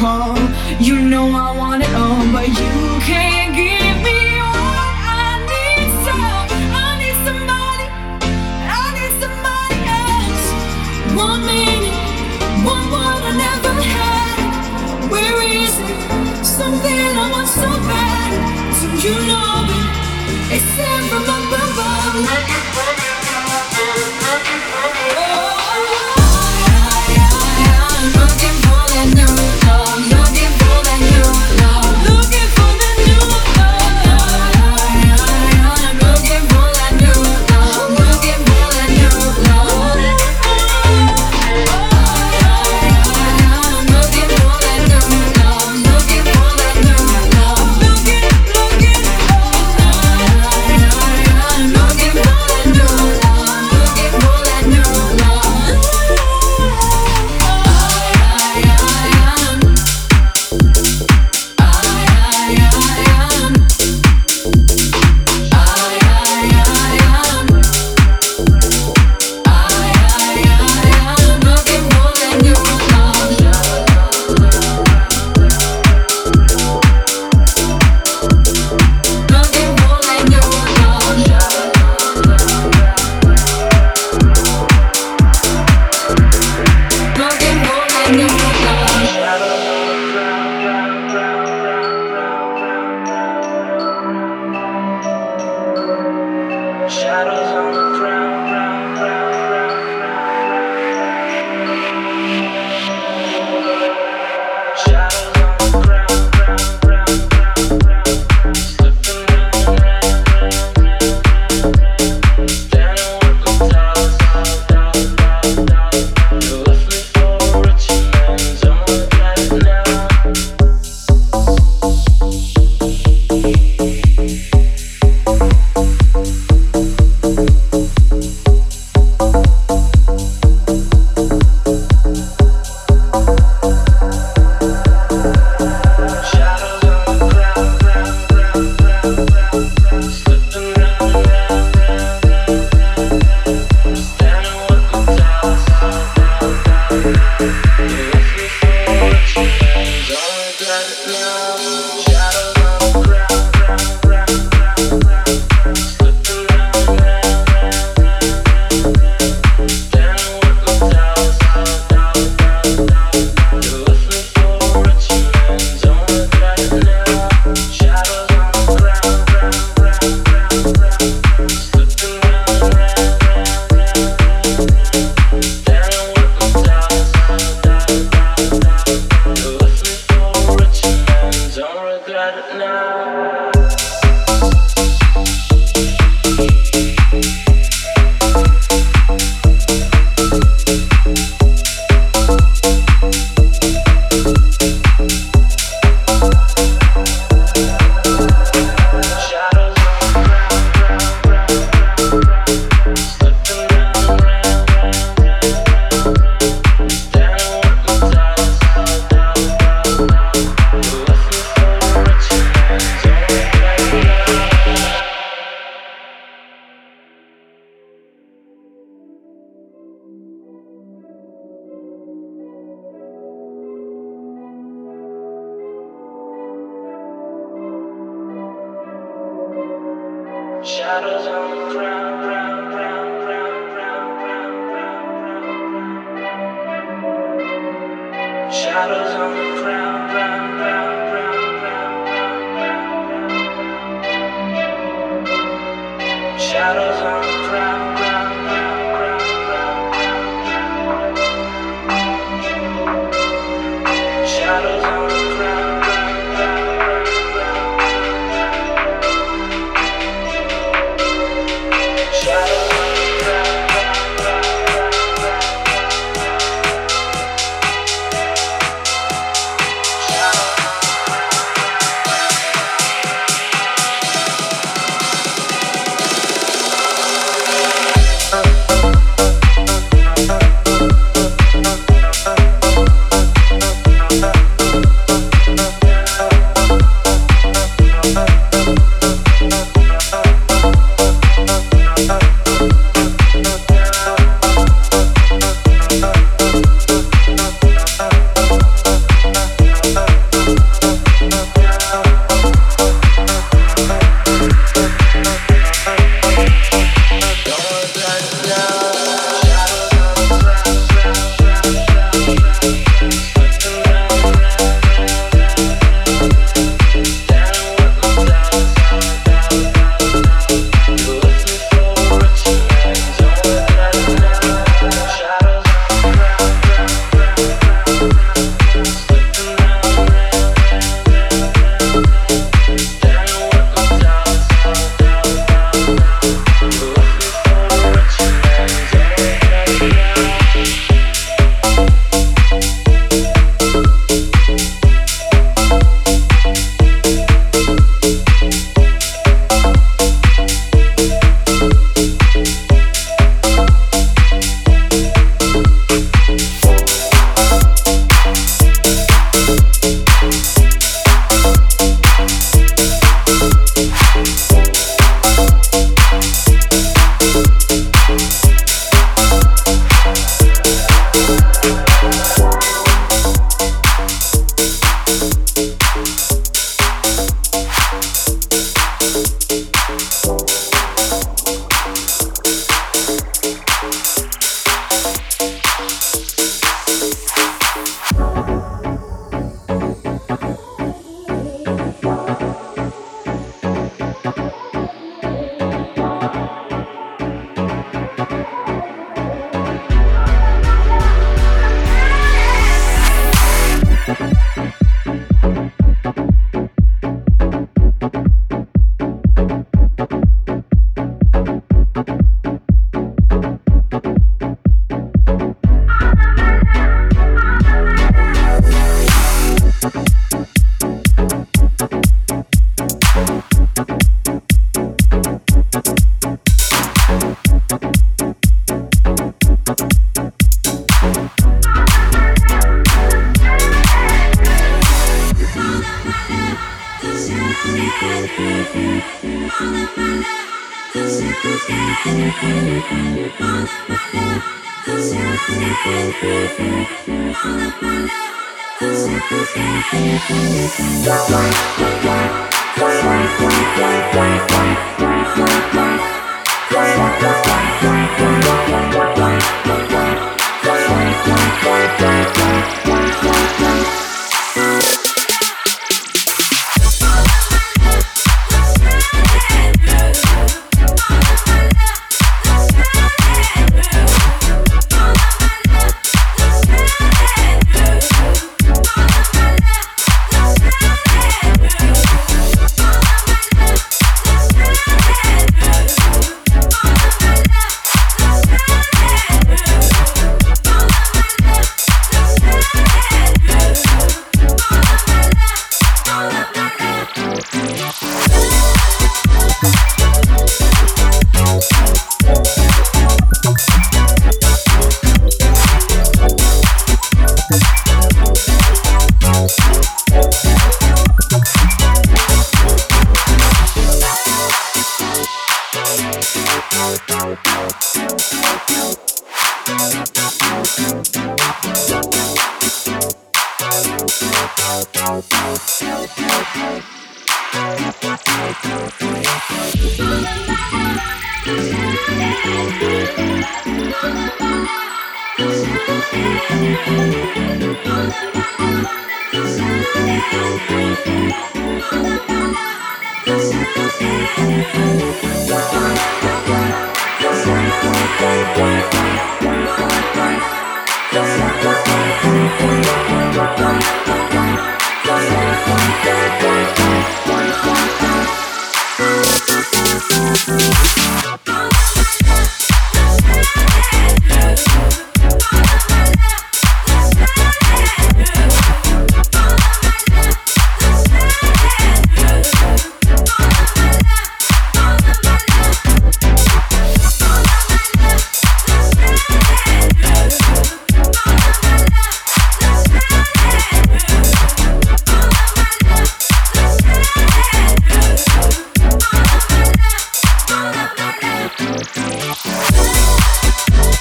call.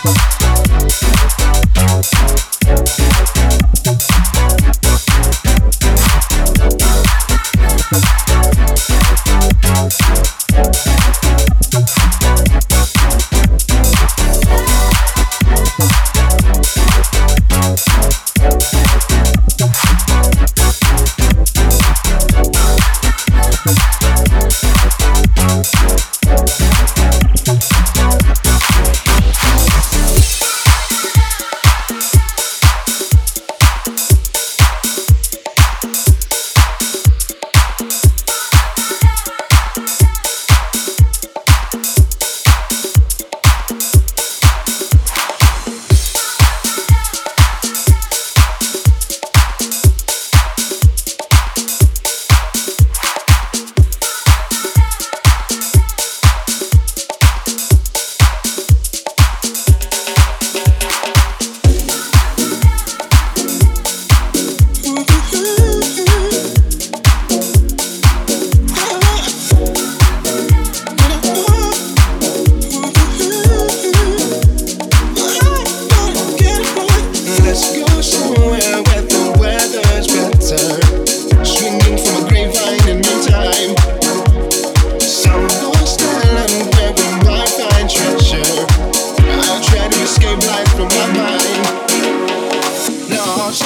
Facebook.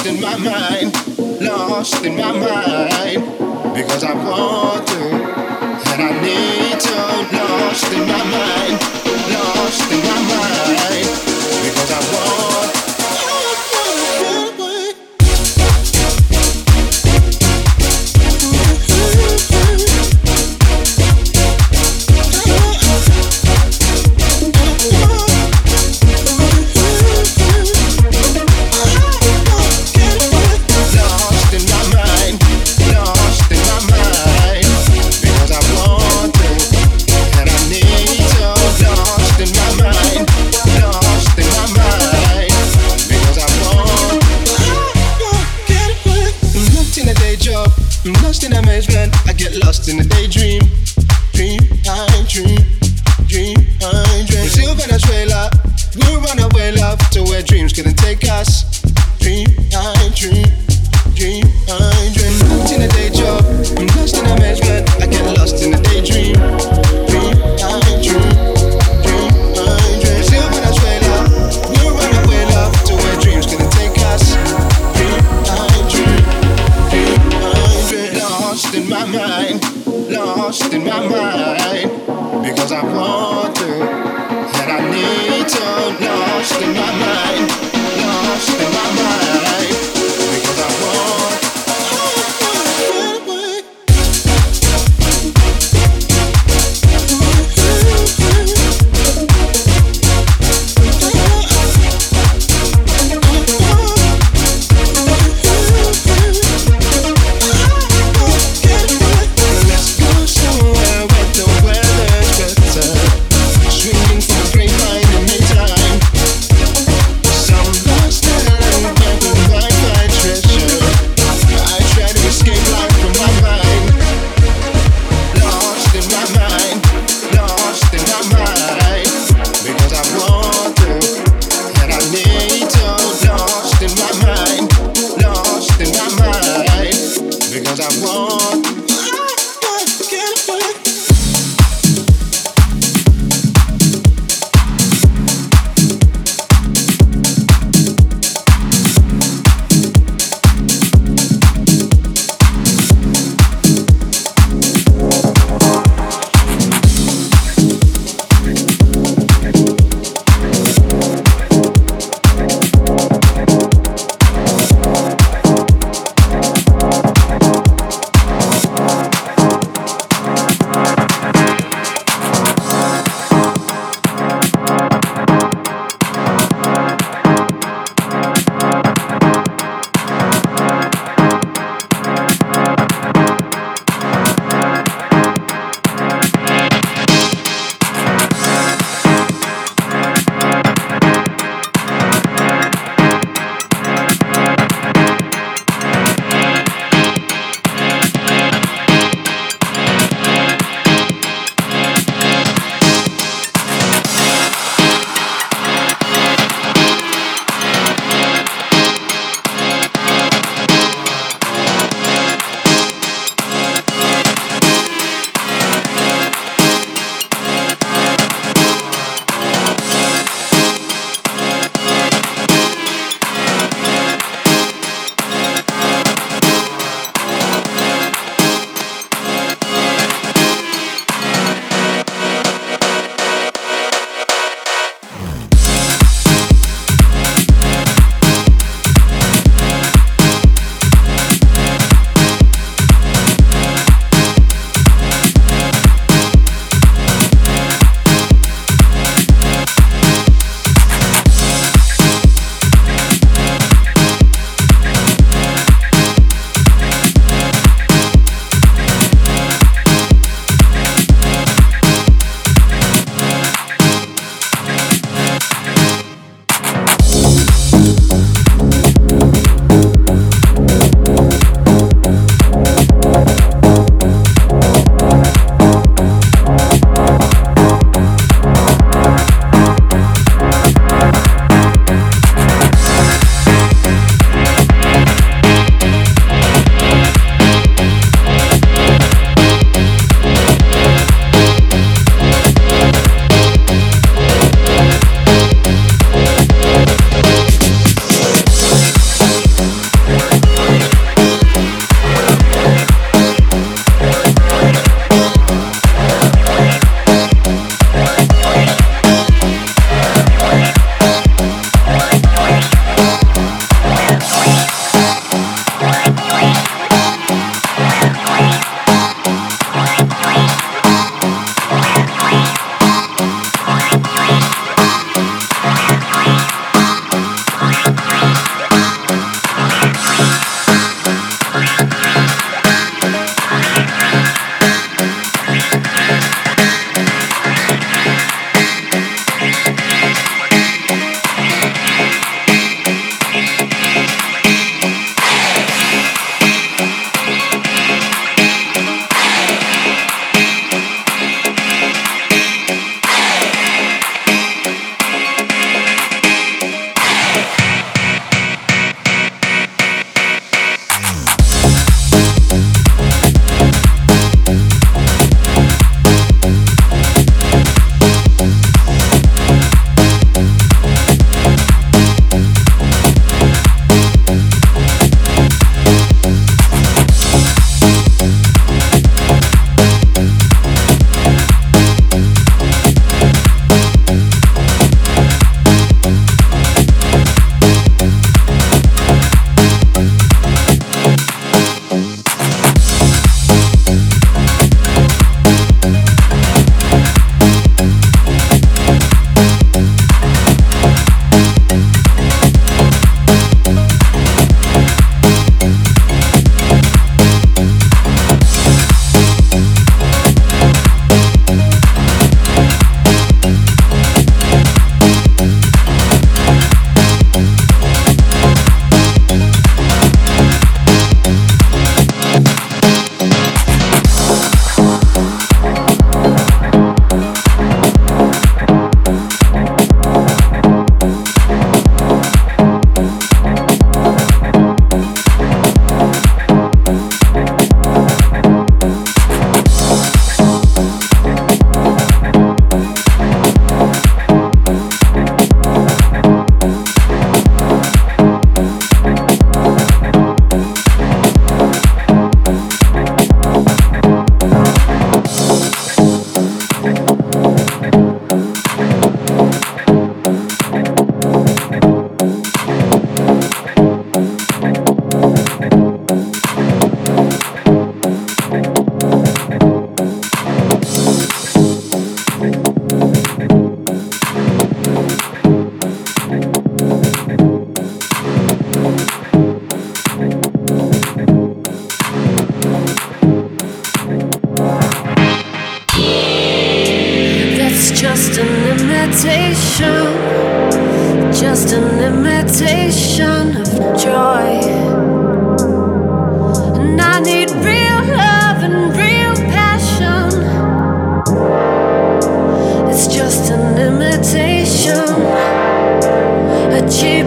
Lost in my mind, lost in my mind, because I want to, and I need to, lost in my mind, lost in my mind because I want wanted and I need to lost in my mind.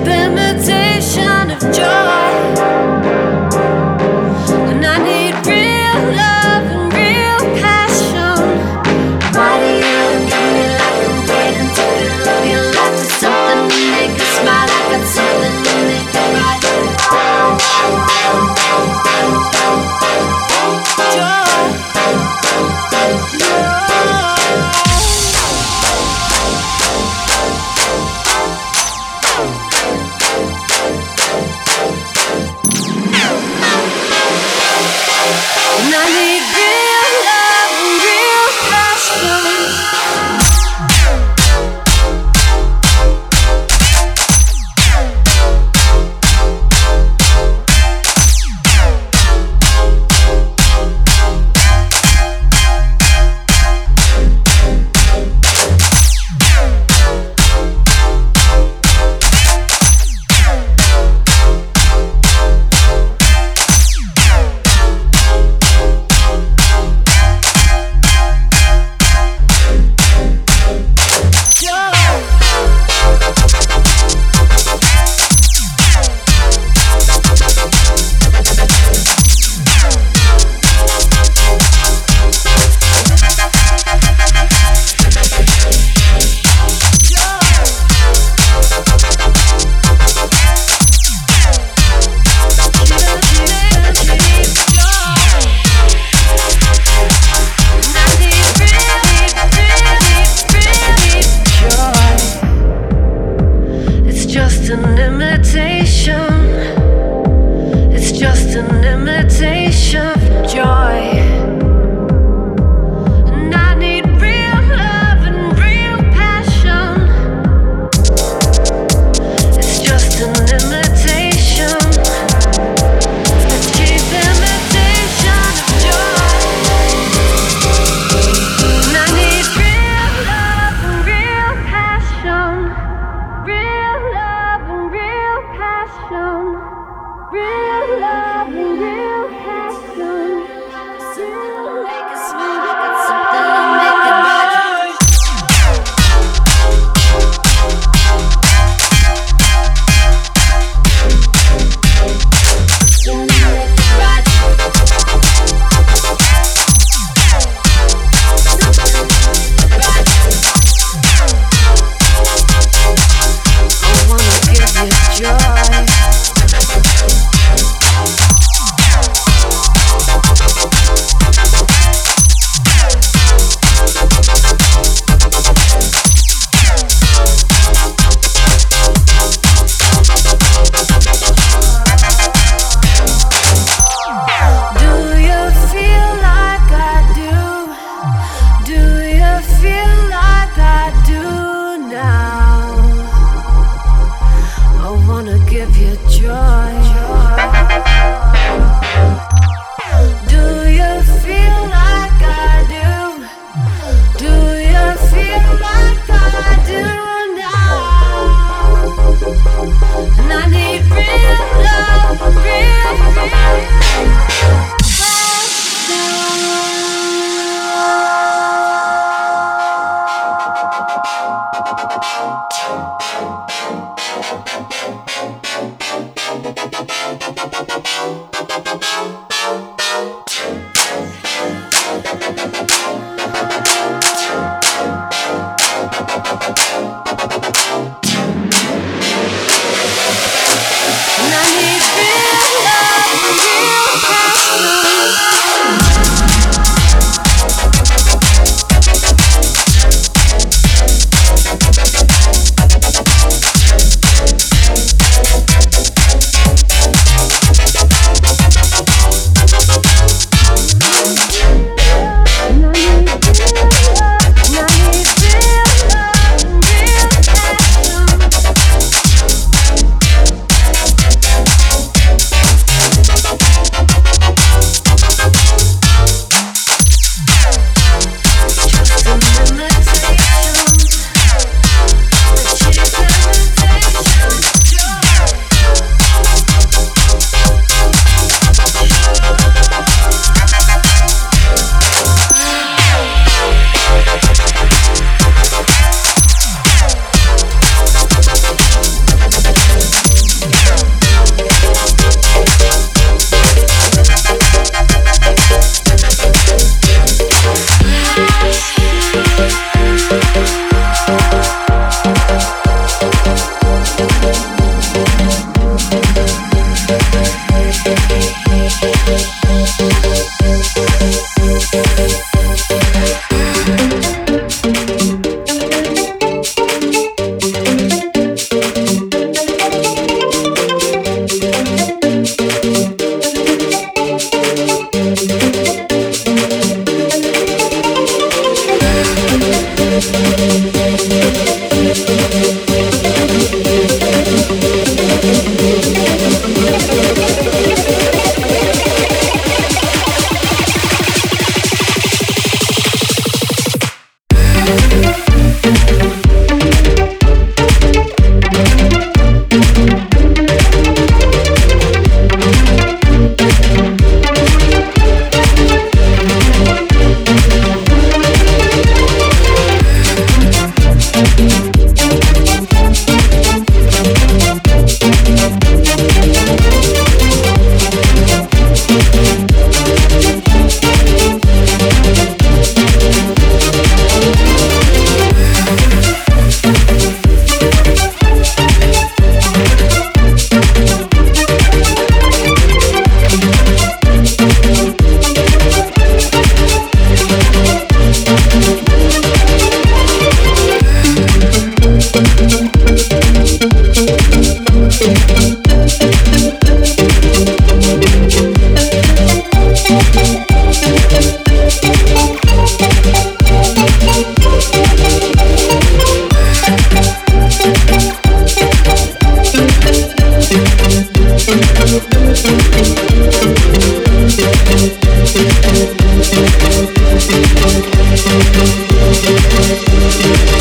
them yeah.